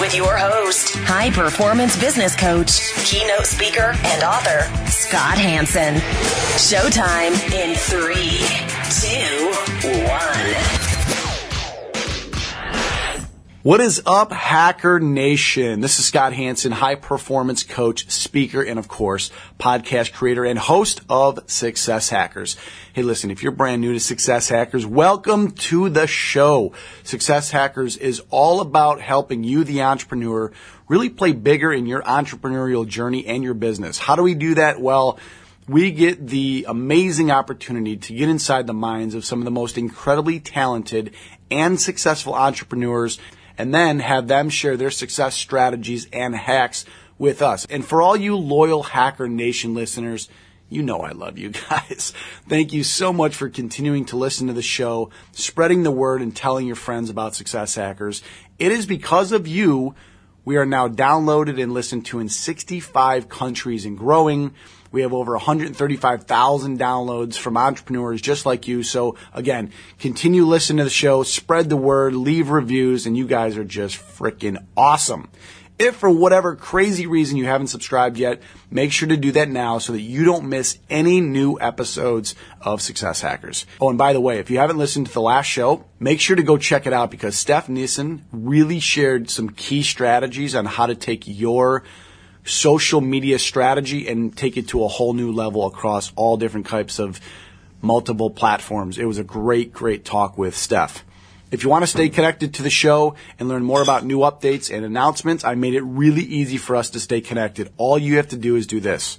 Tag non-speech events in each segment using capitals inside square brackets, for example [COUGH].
with your host, high performance business coach, keynote speaker, and author, Scott Hansen. Showtime in three, two, one. What is up, Hacker Nation? This is Scott Hansen, high performance coach, speaker, and of course, podcast creator and host of Success Hackers. Hey, listen, if you're brand new to Success Hackers, welcome to the show. Success Hackers is all about helping you, the entrepreneur, really play bigger in your entrepreneurial journey and your business. How do we do that? Well, we get the amazing opportunity to get inside the minds of some of the most incredibly talented and successful entrepreneurs and then have them share their success strategies and hacks with us. And for all you loyal Hacker Nation listeners, you know I love you [LAUGHS] guys. Thank you so much for continuing to listen to the show, spreading the word and telling your friends about Success Hackers. It is because of you we are now downloaded and listened to in 65 countries and growing. We have over 135,000 downloads from entrepreneurs just like you. So again, continue listening to the show, spread the word, leave reviews, and you guys are just freaking awesome. If for whatever crazy reason you haven't subscribed yet, make sure to do that now so that you don't miss any new episodes of Success Hackers. Oh, and by the way, if you haven't listened to the last show, make sure to go check it out because Steph Nissen really shared some key strategies on how to take your social media strategy and take it to a whole new level across all different types of multiple platforms. It was a great, great talk with Steph. If you want to stay connected to the show and learn more about new updates and announcements, I made it really easy for us to stay connected. All you have to do is do this.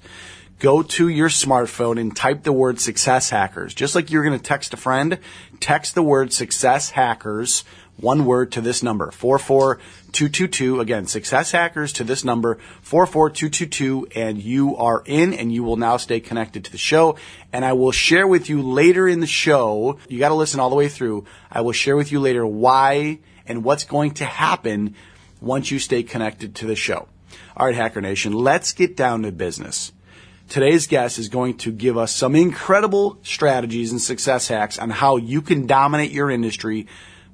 Go to your smartphone and type the word success hackers. Just like you're going to text a friend, text the word success hackers one word to this number, 44222. Again, success hackers to this number, 44222, and you are in and you will now stay connected to the show. And I will share with you later in the show, you gotta listen all the way through. I will share with you later why and what's going to happen once you stay connected to the show. All right, Hacker Nation, let's get down to business. Today's guest is going to give us some incredible strategies and success hacks on how you can dominate your industry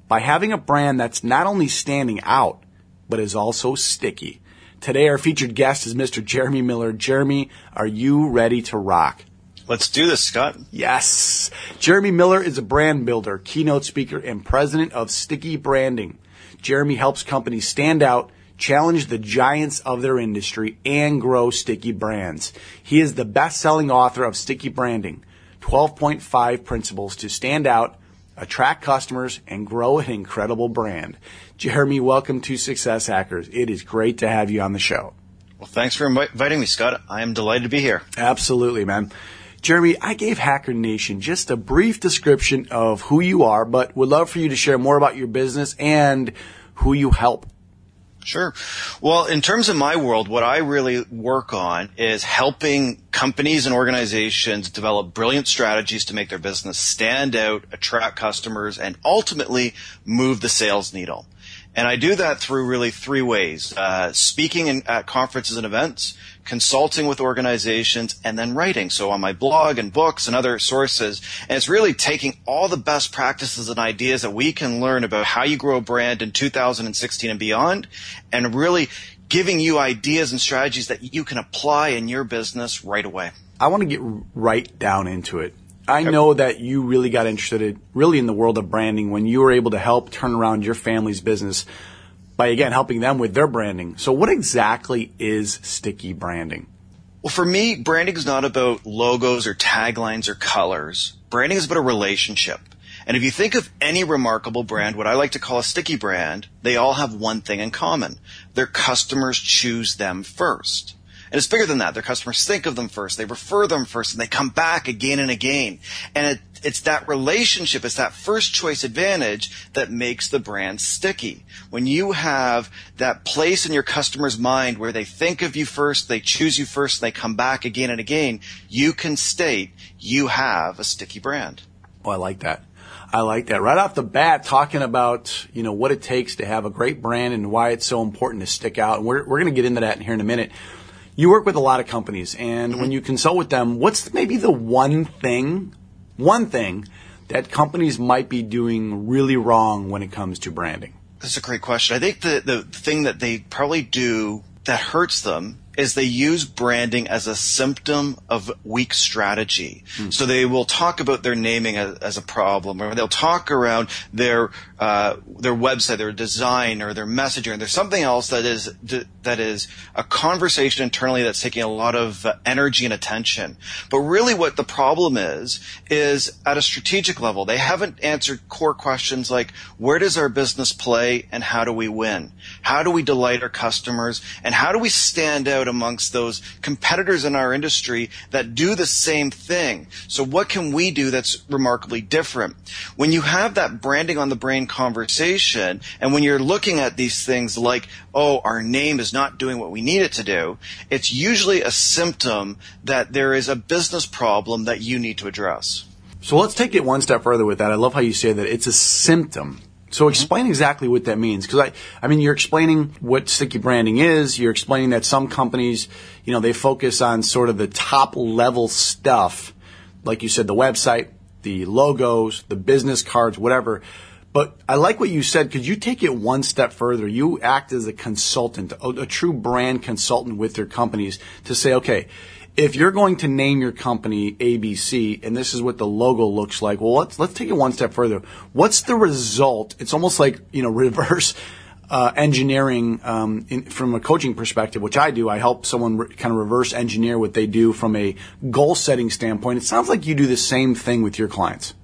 by having a brand that's not only standing out, but is also sticky. Today, our featured guest is Mr. Jeremy Miller. Jeremy, are you ready to rock? Let's do this, Scott. Yes. Jeremy Miller is a brand builder, keynote speaker, and president of Sticky Branding. Jeremy helps companies stand out, challenge the giants of their industry, and grow sticky brands. He is the best-selling author of Sticky Branding, 12.5 Principles to Stand Out, attract customers, and grow an incredible brand. Jeremy, welcome to Success Hackers. It is great to have you on the show. Well, thanks for inviting me, Scott. I am delighted to be here. Absolutely, man. Jeremy, I gave Hacker Nation just a brief description of who you are, but would love for you to share more about your business and who you help. Sure. Well, in terms of my world, what I really work on is helping companies and organizations develop brilliant strategies to make their business stand out, attract customers, and ultimately move the sales needle. And I do that through really three ways. Uh, speaking in, at conferences and events, consulting with organizations, and then writing. So on my blog and books and other sources. And it's really taking all the best practices and ideas that we can learn about how you grow a brand in 2016 and beyond, and really giving you ideas and strategies that you can apply in your business right away. I want to get right down into it. I know that you really got interested really in the world of branding when you were able to help turn around your family's business by again helping them with their branding. So what exactly is sticky branding? Well, for me, branding is not about logos or taglines or colors. Branding is about a relationship. And if you think of any remarkable brand, what I like to call a sticky brand, they all have one thing in common. Their customers choose them first. And it's bigger than that. Their customers think of them first. They refer them first and they come back again and again. And it, it's that relationship, it's that first choice advantage that makes the brand sticky. When you have that place in your customer's mind where they think of you first, they choose you first, and they come back again and again, you can state you have a sticky brand. Oh, I like that. I like that. Right off the bat, talking about, you know, what it takes to have a great brand and why it's so important to stick out. And we're, we're going to get into that here in a minute. You work with a lot of companies and mm-hmm. when you consult with them, what's maybe the one thing, one thing that companies might be doing really wrong when it comes to branding? That's a great question. I think the, the thing that they probably do that hurts them is they use branding as a symptom of weak strategy. Hmm. So they will talk about their naming as, as, a problem, or they'll talk around their uh, their website, their design, or their messaging. And there's something else that is that is a conversation internally that's taking a lot of uh, energy and attention. But really, what the problem is is at a strategic level, they haven't answered core questions like where does our business play and how do we win? How do we delight our customers? And how do we stand out amongst those competitors in our industry that do the same thing? So what can we do that's remarkably different? When you have that branding on the brain conversation, and when you're looking at these things like, oh, our name is not doing what we need it to do, it's usually a symptom that there is a business problem that you need to address. So let's take it one step further with that. I love how you say that it's a symptom. So explain exactly what that means. Cause I, I mean, you're explaining what sticky branding is. You're explaining that some companies, you know, they focus on sort of the top level stuff. Like you said, the website, the logos, the business cards, whatever. But I like what you said because you take it one step further. You act as a consultant, a, a true brand consultant with your companies to say, okay, if you're going to name your company ABC and this is what the logo looks like, well, let's let's take it one step further. What's the result? It's almost like you know [LAUGHS] reverse uh, engineering um, in, from a coaching perspective, which I do. I help someone re- kind of reverse engineer what they do from a goal setting standpoint. It sounds like you do the same thing with your clients.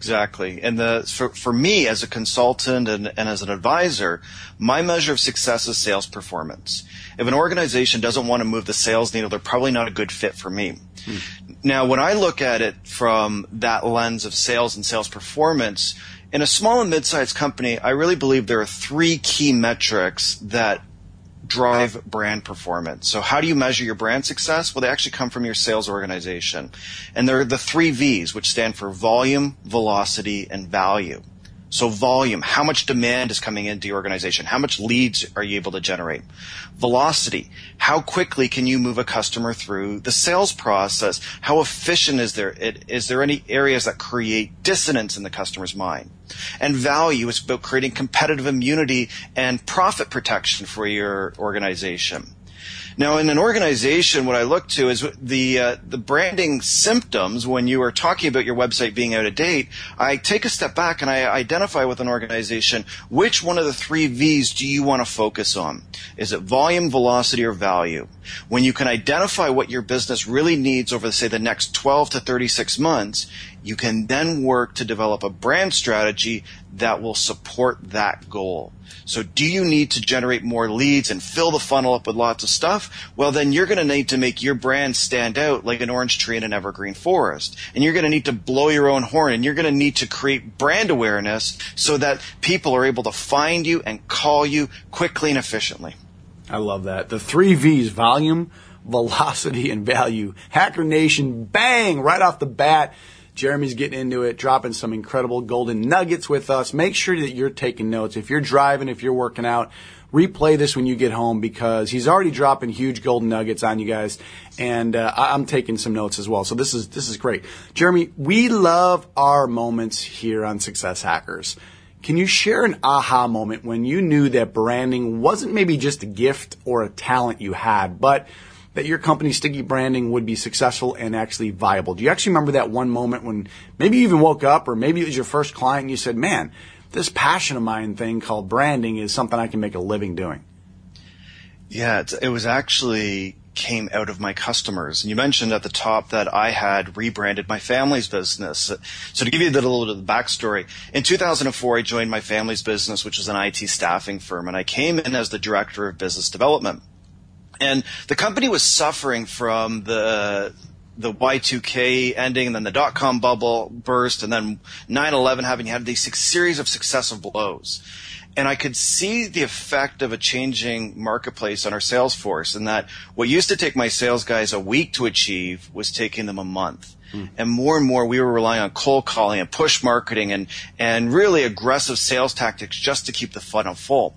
Exactly. And the, for, for me as a consultant and, and as an advisor, my measure of success is sales performance. If an organization doesn't want to move the sales needle, they're probably not a good fit for me. Hmm. Now, when I look at it from that lens of sales and sales performance, in a small and mid-sized company, I really believe there are three key metrics that drive brand performance. So how do you measure your brand success? Well, they actually come from your sales organization. And they're the three V's, which stand for volume, velocity, and value. So volume, how much demand is coming into your organization? How much leads are you able to generate? Velocity, how quickly can you move a customer through the sales process? How efficient is there? Is there any areas that create dissonance in the customer's mind? And value is about creating competitive immunity and profit protection for your organization. Now, in an organization, what I look to is the uh, the branding symptoms. When you are talking about your website being out of date, I take a step back and I identify with an organization which one of the three V's do you want to focus on? Is it volume, velocity, or value? When you can identify what your business really needs over, say, the next 12 to 36 months, you can then work to develop a brand strategy that will support that goal. So do you need to generate more leads and fill the funnel up with lots of stuff? Well, then you're going to need to make your brand stand out like an orange tree in an evergreen forest. And you're going to need to blow your own horn and you're going to need to create brand awareness so that people are able to find you and call you quickly and efficiently. I love that. The three V's, volume, velocity, and value. Hacker Nation, bang, right off the bat. Jeremy's getting into it, dropping some incredible golden nuggets with us. Make sure that you're taking notes. If you're driving, if you're working out, replay this when you get home because he's already dropping huge golden nuggets on you guys, and uh, I'm taking some notes as well. So this is this is great, Jeremy. We love our moments here on Success Hackers. Can you share an aha moment when you knew that branding wasn't maybe just a gift or a talent you had, but that your company's sticky branding would be successful and actually viable. Do you actually remember that one moment when maybe you even woke up or maybe it was your first client and you said, man, this passion of mine thing called branding is something I can make a living doing? Yeah, it was actually came out of my customers. And you mentioned at the top that I had rebranded my family's business. So to give you a little bit of the backstory, in 2004, I joined my family's business, which is an IT staffing firm, and I came in as the director of business development. And the company was suffering from the the Y2K ending, and then the dot com bubble burst, and then 9/11 having had these series of successive blows. And I could see the effect of a changing marketplace on our sales force, and that what used to take my sales guys a week to achieve was taking them a month. Mm. And more and more we were relying on cold calling and push marketing and, and really aggressive sales tactics just to keep the funnel full.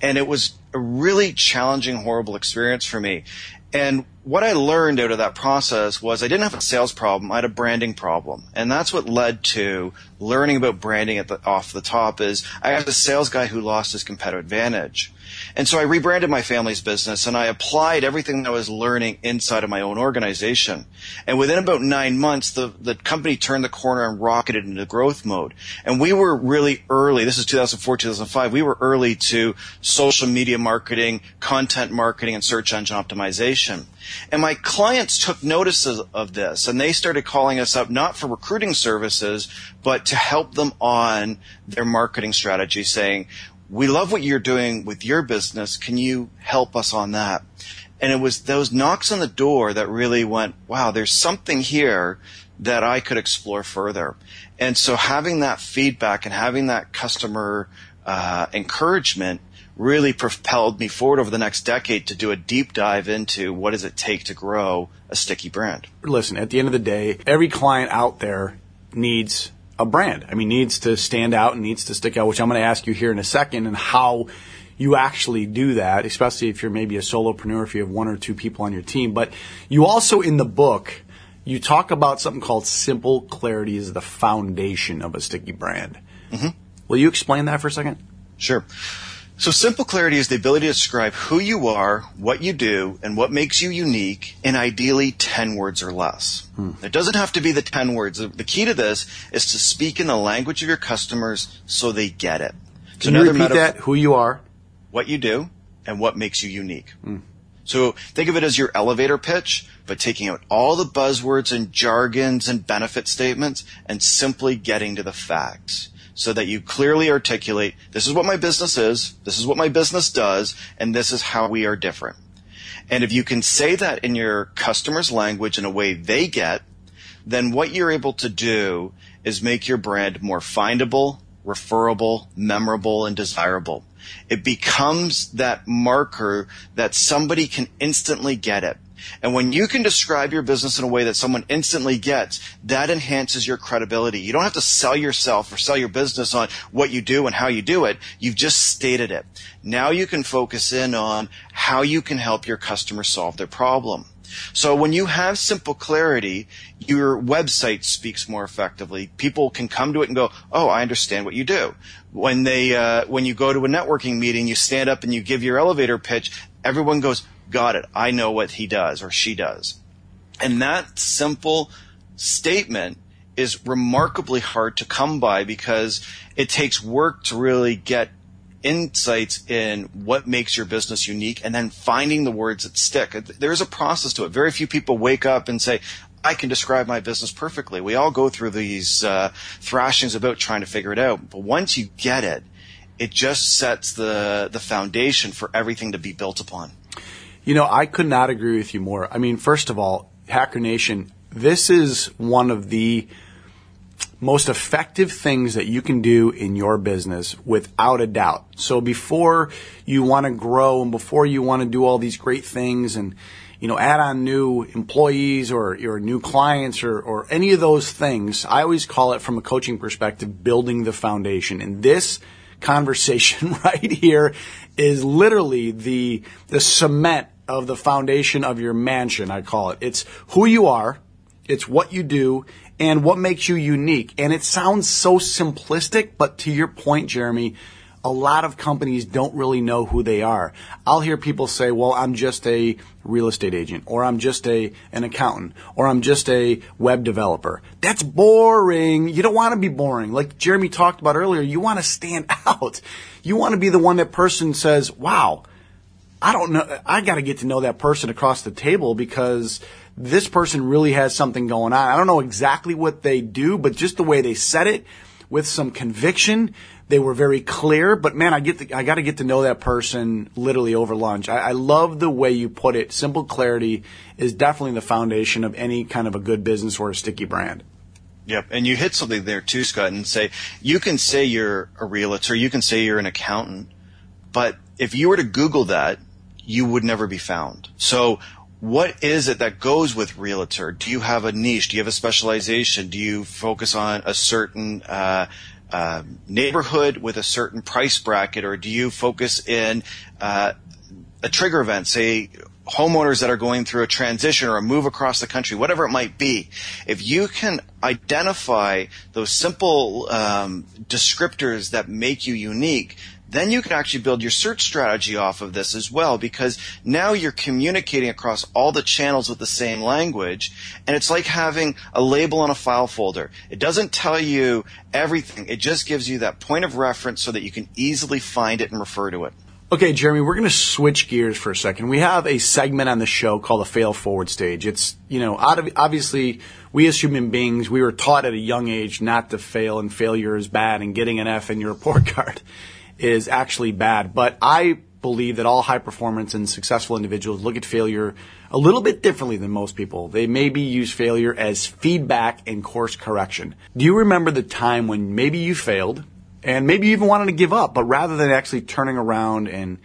And it was a really challenging, horrible experience for me. And what I learned out of that process was I didn't have a sales problem, I had a branding problem. And that's what led to learning about branding at the, off the top is I had a sales guy who lost his competitive advantage. And so I rebranded my family's business and I applied everything I was learning inside of my own organization. And within about nine months, the, the company turned the corner and rocketed into growth mode. And we were really early. This is 2004, 2005. We were early to social media marketing, content marketing, and search engine optimization. And my clients took notice of, of this and they started calling us up not for recruiting services, but to help them on their marketing strategy saying, we love what you're doing with your business. Can you help us on that? And it was those knocks on the door that really went, wow, there's something here that I could explore further. And so having that feedback and having that customer uh, encouragement really propelled me forward over the next decade to do a deep dive into what does it take to grow a sticky brand. Listen, at the end of the day, every client out there needs a brand. I mean, needs to stand out and needs to stick out, which I'm going to ask you here in a second and how you actually do that, especially if you're maybe a solopreneur, if you have one or two people on your team. But you also in the book, you talk about something called simple clarity is the foundation of a sticky brand. Mm-hmm. Will you explain that for a second? Sure. So simple clarity is the ability to describe who you are, what you do, and what makes you unique in ideally 10 words or less. Hmm. It doesn't have to be the 10 words. The key to this is to speak in the language of your customers so they get it. Can you repeat metaphor, that? Who you are, what you do, and what makes you unique. Hmm. So think of it as your elevator pitch, but taking out all the buzzwords and jargons and benefit statements and simply getting to the facts so that you clearly articulate this is what my business is, this is what my business does, and this is how we are different. And if you can say that in your customer's language in a way they get, then what you're able to do is make your brand more findable, referable, memorable, and desirable. It becomes that marker that somebody can instantly get it. And when you can describe your business in a way that someone instantly gets, that enhances your credibility. You don't have to sell yourself or sell your business on what you do and how you do it. You've just stated it. Now you can focus in on how you can help your customer solve their problem. So when you have simple clarity, your website speaks more effectively. People can come to it and go, "Oh, I understand what you do." When they, uh, when you go to a networking meeting, you stand up and you give your elevator pitch. Everyone goes, got it. I know what he does or she does. And that simple statement is remarkably hard to come by because it takes work to really get insights in what makes your business unique and then finding the words that stick. There's a process to it. Very few people wake up and say, I can describe my business perfectly. We all go through these uh, thrashings about trying to figure it out. But once you get it, it just sets the, the foundation for everything to be built upon. You know, I could not agree with you more. I mean, first of all, Hacker Nation, this is one of the most effective things that you can do in your business without a doubt. So before you want to grow and before you want to do all these great things and you know, add on new employees or your new clients or, or any of those things. I always call it from a coaching perspective, building the foundation. And this conversation [LAUGHS] right here is literally the, the cement of the foundation of your mansion, I call it. It's who you are, it's what you do, and what makes you unique. And it sounds so simplistic, but to your point, Jeremy, a lot of companies don't really know who they are. I'll hear people say, well, I'm just a real estate agent, or I'm just a, an accountant, or I'm just a web developer. That's boring. You don't want to be boring. Like Jeremy talked about earlier, you want to stand [LAUGHS] out. You want to be the one that person says, wow, I don't know. I got to get to know that person across the table because this person really has something going on. I don't know exactly what they do, but just the way they said it with some conviction, They were very clear, but man, I get to, I got to get to know that person literally over lunch. I, I love the way you put it. Simple clarity is definitely the foundation of any kind of a good business or a sticky brand. Yep, and you hit something there too, Scott, and say you can say you're a realtor, you can say you're an accountant, but if you were to Google that, you would never be found. So what is it that goes with realtor? Do you have a niche? Do you have a specialization? Do you focus on a certain uh, uh, neighborhood with a certain price bracket, or do you focus in uh, a trigger event, say homeowners that are going through a transition or a move across the country, whatever it might be? If you can identify those simple um, descriptors that make you unique, then you can actually build your search strategy off of this as well because now you're communicating across all the channels with the same language and it's like having a label on a file folder. It doesn't tell you everything. It just gives you that point of reference so that you can easily find it and refer to it. Okay, Jeremy, we're going to switch gears for a second. We have a segment on the show called the fail forward stage. It's, you know, obviously we as human beings, we were taught at a young age not to fail and failure is bad and getting an F in your [LAUGHS] report card is actually bad. But I believe that all high performance and successful individuals look at failure a little bit differently than most people. They maybe use failure as feedback and course correction. Do you remember the time when maybe you failed and maybe you even wanted to give up, but rather than actually turning around and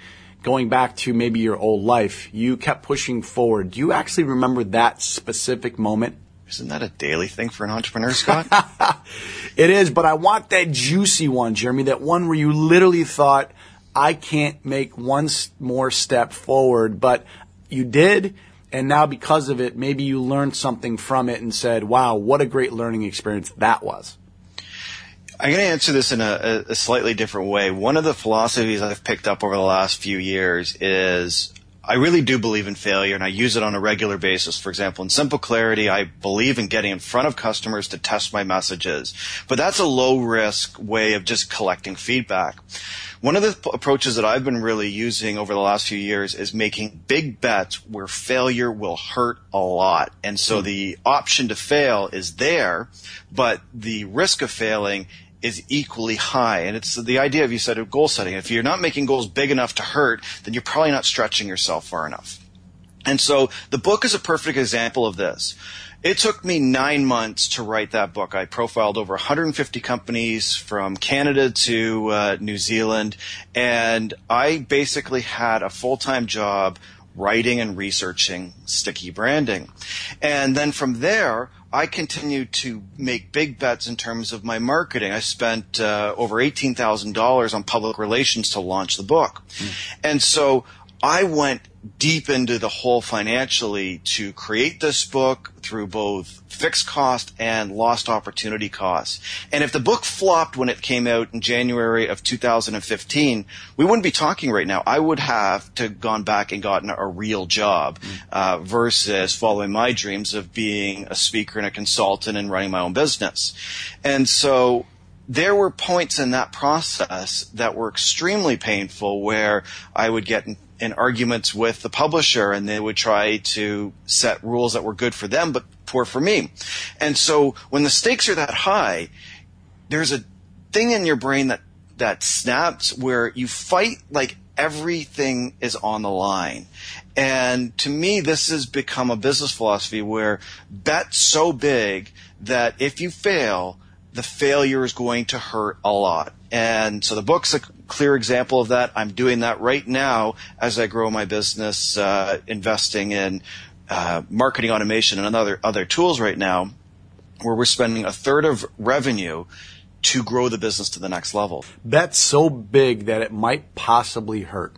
going back to maybe your old life, you kept pushing forward. Do you actually remember that specific moment? Isn't that a daily thing for an entrepreneur, Scott? [LAUGHS] it is, but I want that juicy one, Jeremy, that one where you literally thought, I can't make one more step forward, but you did. And now because of it, maybe you learned something from it and said, wow, what a great learning experience that was. I'm going to answer this in a, a, slightly different way. One of the philosophies I've picked up over the last few years is I really do believe in failure and I use it on a regular basis. For example, in Simple Clarity, I believe in getting in front of customers to test my messages. But that's a low risk way of just collecting feedback. One of the p- approaches that I've been really using over the last few years is making big bets where failure will hurt a lot. And so mm. the option to fail is there, but the risk of failing is equally high. And it's the idea of you said of goal setting. If you're not making goals big enough to hurt, then you're probably not stretching yourself far enough. And so the book is a perfect example of this. It took me nine months to write that book. I profiled over 150 companies from Canada to uh, New Zealand, and I basically had a full-time job writing and researching sticky branding. And then from there, I continued to make big bets in terms of my marketing. I spent uh, over $18,000 on public relations to launch the book. Mm. And so I went deep into the hole financially to create this book through both fixed cost and lost opportunity costs. And if the book flopped when it came out in January of 2015, we wouldn't be talking right now. I would have to gone back and gotten a real job uh, versus following my dreams of being a speaker and a consultant and running my own business. And so there were points in that process that were extremely painful where I would get in arguments with the publisher and they would try to set rules that were good for them but poor for me. And so when the stakes are that high, there's a thing in your brain that that snaps where you fight like everything is on the line. And to me, this has become a business philosophy where bet so big that if you fail, the failure is going to hurt a lot. And so the book's clear example of that. I'm doing that right now as I grow my business, uh, investing in uh, marketing automation and other other tools right now, where we're spending a third of revenue to grow the business to the next level. That's so big that it might possibly hurt.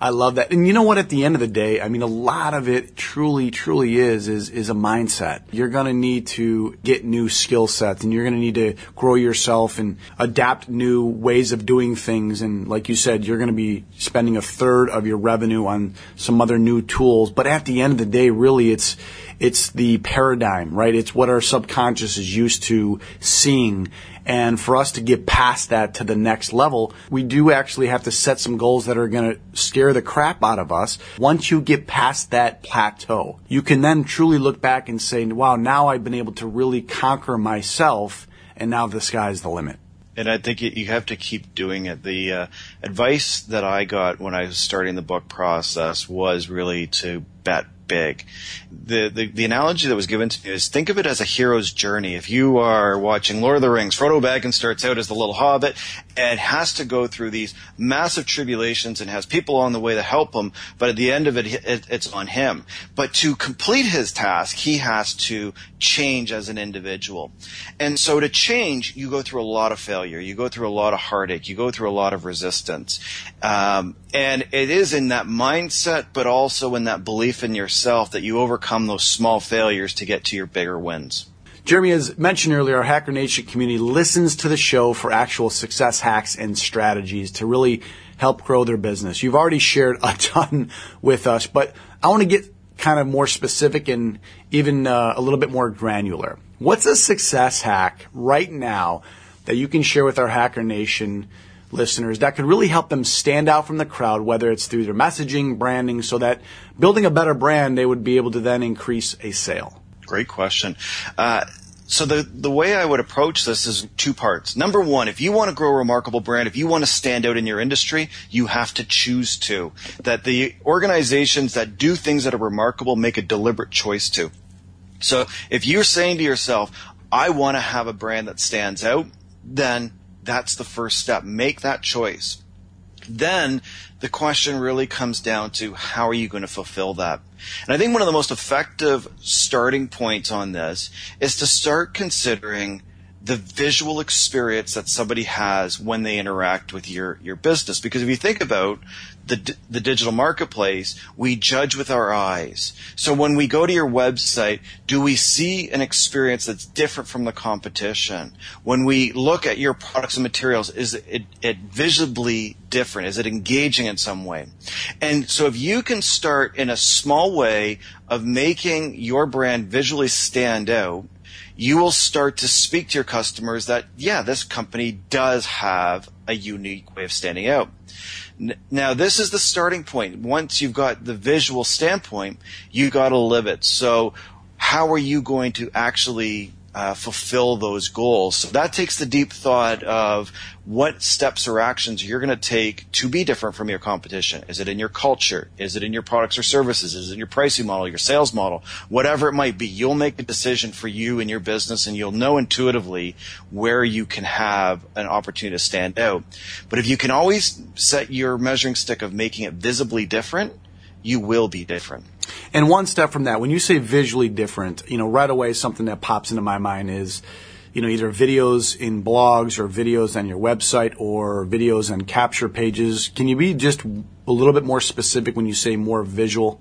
I love that. And you know what? At the end of the day, I mean, a lot of it truly, truly is, is, is a mindset. You're going to need to get new skill sets and you're going to need to grow yourself and adapt new ways of doing things. And like you said, you're going to be spending a third of your revenue on some other new tools. But at the end of the day, really, it's, it's the paradigm, right? It's what our subconscious is used to seeing. And for us to get past that to the next level, we do actually have to set some goals that are going to scare the crap out of us. Once you get past that plateau, you can then truly look back and say, wow, now I've been able to really conquer myself and now the sky's the limit. and I think you have to keep doing it. The uh, advice that I got when I was starting the book process was really to bet big. The, the, the analogy that was given to me is think of it as a hero's journey. If you are watching Lord of the Rings, Frodo Baggins starts out as the little hobbit and has to go through these massive tribulations and has people on the way to help him, but at the end of it, it it's on him. But to complete his task, he has to change as an individual. And so to change, you go through a lot of failure. You go through a lot of heartache. You go through a lot of resistance. Um, and it is in that mindset, but also in that belief in yourself that you overcome those small failures to get to your bigger wins. Jeremy, as mentioned earlier, our Hacker Nation community listens to the show for actual success hacks and strategies to really help grow their business. You've already shared a [LAUGHS] ton with us, but I want to get kind of more specific and even uh, a little bit more granular. What's a success hack right now that you can share with our Hacker Nation listeners that could really help them stand out from the crowd, whether it's through their messaging, branding, so that building a better brand, they would be able to then increase a sale? Great question. Uh, so the the way I would approach this is two parts. Number one, if you want to grow a remarkable brand, if you want to stand out in your industry, you have to choose to. That the organizations that do things that are remarkable make a deliberate choice to. So if you're saying to yourself, I want to have a brand that stands out, then that's the first step. Make that choice. Then the question really comes down to how are you going to fulfill that? And I think one of the most effective starting points on this is to start considering the visual experience that somebody has when they interact with your, your business. Because if you think about the, the digital marketplace, we judge with our eyes. So when we go to your website, do we see an experience that's different from the competition? When we look at your products and materials, is it, it visibly different? Is it engaging in some way? And so if you can start in a small way of making your brand visually stand out, you will start to speak to your customers that, yeah, this company does have a unique way of standing out. Now, this is the starting point. Once you've got the visual standpoint, you got to live it. So, how are you going to actually uh, fulfill those goals. So that takes the deep thought of what steps or actions you're going to take to be different from your competition. Is it in your culture? Is it in your products or services? Is it in your pricing model, your sales model? Whatever it might be, you'll make a decision for you and your business and you'll know intuitively where you can have an opportunity to stand out. But if you can always set your measuring stick of making it visibly different, you will be different. And one step from that, when you say visually different, you know, right away something that pops into my mind is, you know, either videos in blogs or videos on your website or videos on capture pages. Can you be just a little bit more specific when you say more visual?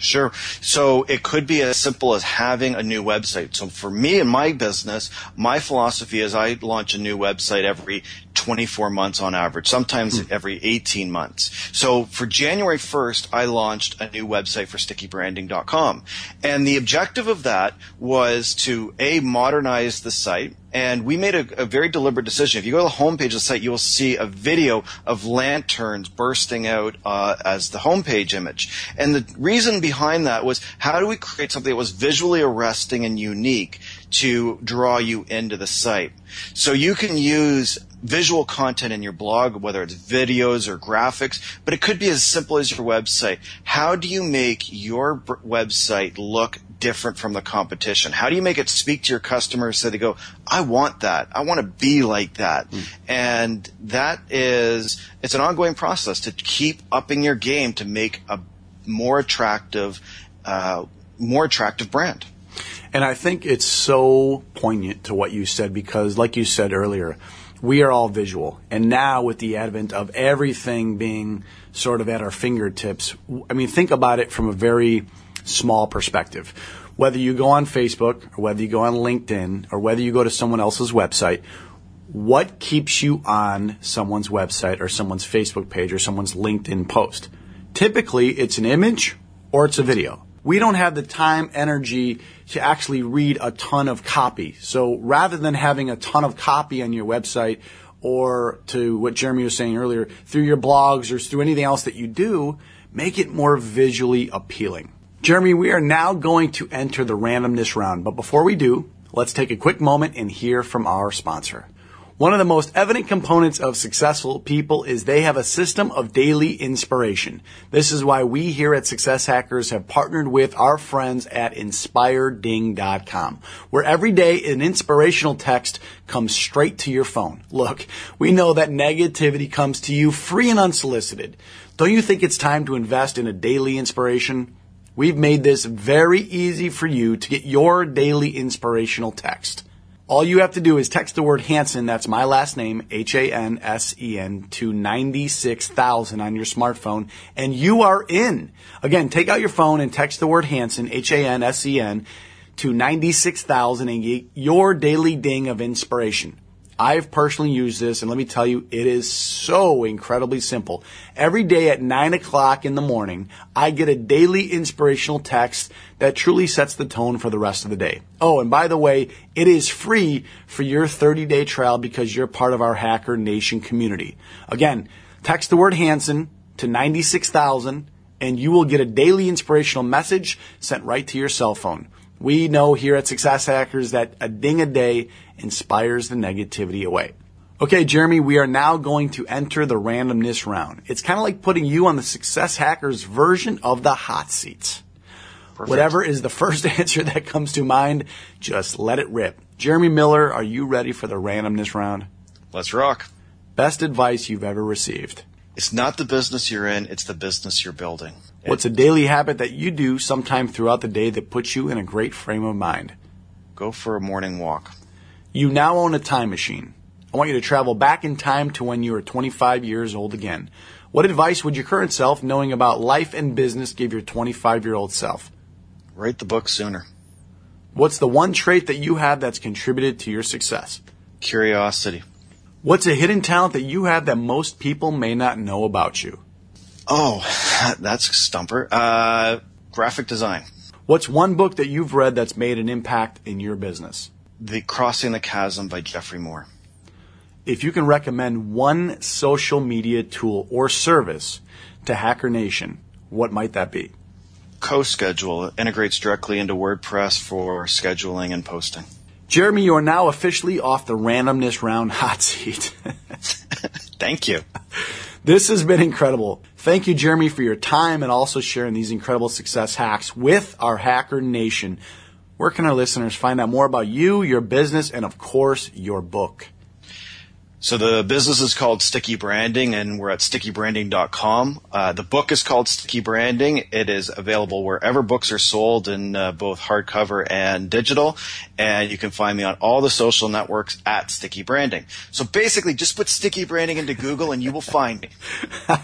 Sure. So it could be as simple as having a new website. So for me and my business, my philosophy is I launch a new website every 24 months on average, sometimes mm. every 18 months. So for January 1st, I launched a new website for stickybranding.com. And the objective of that was to A, modernize the site, and we made a, a, very deliberate decision. If you go to the homepage of the site, you will see a video of lanterns bursting out uh, as the homepage image. And the reason behind that was how do we create something that was visually arresting and unique to draw you into the site? So you can use visual content in your blog, whether it's videos or graphics, but it could be as simple as your website. How do you make your website look different from the competition? How do you make it speak to your customers so they go, I want that. I want to be like that. Mm. And that is, it's an ongoing process to keep upping your game to make a more attractive, uh, more attractive brand. And I think it's so poignant to what you said because, like you said earlier, we are all visual. And now with the advent of everything being sort of at our fingertips, I mean, think about it from a very small perspective. Whether you go on Facebook or whether you go on LinkedIn or whether you go to someone else's website, what keeps you on someone's website or someone's Facebook page or someone's LinkedIn post? Typically, it's an image or it's a video we don't have the time, energy to actually read a ton of copy. So rather than having a ton of copy on your website or to what Jeremy was saying earlier, through your blogs or through anything else that you do, make it more visually appealing. Jeremy, we are now going to enter the randomness round, but before we do, let's take a quick moment and hear from our sponsor. One of the most evident components of successful people is they have a system of daily inspiration. This is why we here at Success Hackers have partnered with our friends at inspireding.com, where every day an inspirational text comes straight to your phone. Look, we know that negativity comes to you free and unsolicited. Don't you think it's time to invest in a daily inspiration? We've made this very easy for you to get your daily inspirational text. All you have to do is text the word Hansen, that's my last name, H-A-N-S-E-N, to 96,000 on your smartphone, and you are in. Again, take out your phone and text the word Hansen, H-A-N-S-E-N, to 96,000 and get your daily ding of inspiration. I've personally used this, and let me tell you, it is so incredibly simple. Every day at 9 o'clock in the morning, I get a daily inspirational text that truly sets the tone for the rest of the day. Oh, and by the way, it is free for your 30 day trial because you're part of our Hacker Nation community. Again, text the word Hansen to 96,000 and you will get a daily inspirational message sent right to your cell phone. We know here at Success Hackers that a ding a day inspires the negativity away. Okay, Jeremy, we are now going to enter the randomness round. It's kind of like putting you on the Success Hackers version of the hot seats. Perfect. Whatever is the [LAUGHS] first answer that comes to mind, just let it rip. Jeremy Miller, are you ready for the randomness round? Let's rock. Best advice you've ever received. It's not the business you're in, it's the business you're building. What's a daily habit that you do sometime throughout the day that puts you in a great frame of mind? Go for a morning walk. You now own a time machine. I want you to travel back in time to when you were 25 years old again. What advice would your current self, knowing about life and business, give your 25 year old self? Write the book sooner. What's the one trait that you have that's contributed to your success? Curiosity. What's a hidden talent that you have that most people may not know about you? Oh, [LAUGHS] that's a stumper. Uh, graphic design. What's one book that you've read that's made an impact in your business? The Crossing the Chasm by Geoffrey Moore. If you can recommend one social media tool or service to Hacker Nation, what might that be? CoSchedule integrates directly into WordPress for scheduling and posting. Jeremy, you are now officially off the randomness round hot seat. [LAUGHS] Thank you. This has been incredible. Thank you, Jeremy, for your time and also sharing these incredible success hacks with our Hacker Nation. Where can our listeners find out more about you, your business, and of course, your book? So the business is called Sticky Branding, and we're at stickybranding.com. Uh, the book is called Sticky Branding. It is available wherever books are sold in uh, both hardcover and digital, and you can find me on all the social networks at Sticky Branding. So basically, just put Sticky Branding into Google, and you will find me. [LAUGHS]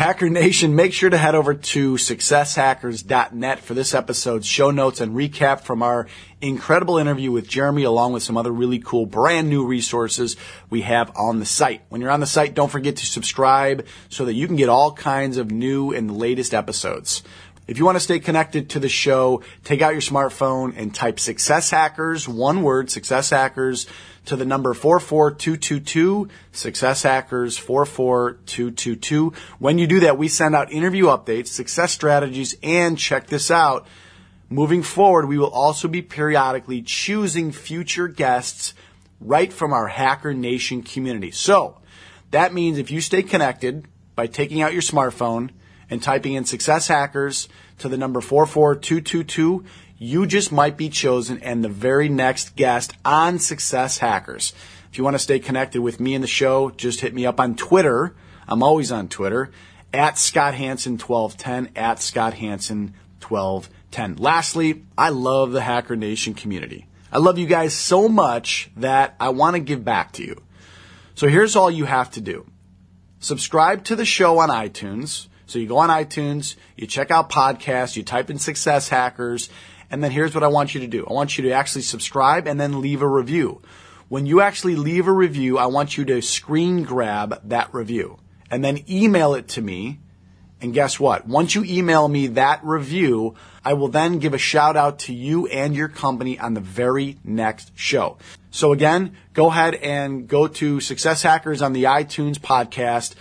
Hacker Nation, make sure to head over to successhackers.net for this episode's show notes and recap from our incredible interview with Jeremy, along with some other really cool brand new resources we have on the site. When you're on the site, don't forget to subscribe so that you can get all kinds of new and latest episodes. If you want to stay connected to the show, take out your smartphone and type Success Hackers, one word, Success Hackers, to the number 44222, Success Hackers 44222. When you do that, we send out interview updates, success strategies, and check this out. Moving forward, we will also be periodically choosing future guests right from our Hacker Nation community. So that means if you stay connected by taking out your smartphone and typing in Success Hackers to the number 44222, you just might be chosen and the very next guest on Success Hackers. If you want to stay connected with me and the show, just hit me up on Twitter. I'm always on Twitter at Scott Hansen 1210 at Scott Hansen 1210. Lastly, I love the Hacker Nation community. I love you guys so much that I want to give back to you. So here's all you have to do. Subscribe to the show on iTunes. So you go on iTunes, you check out podcasts, you type in success hackers, and then here's what I want you to do. I want you to actually subscribe and then leave a review. When you actually leave a review, I want you to screen grab that review and then email it to me. And guess what? Once you email me that review, I will then give a shout out to you and your company on the very next show. So again, go ahead and go to Success Hackers on the iTunes podcast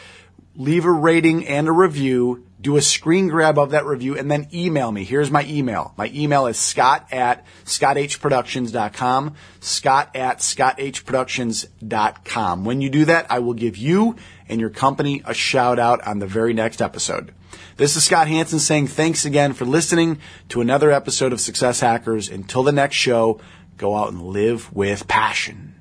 leave a rating and a review, do a screen grab of that review, and then email me. Here's my email. My email is scott at scotthproductions.com, scott at scotthproductions.com. When you do that, I will give you and your company a shout out on the very next episode. This is Scott Hansen saying thanks again for listening to another episode of Success Hackers. Until the next show, go out and live with passion.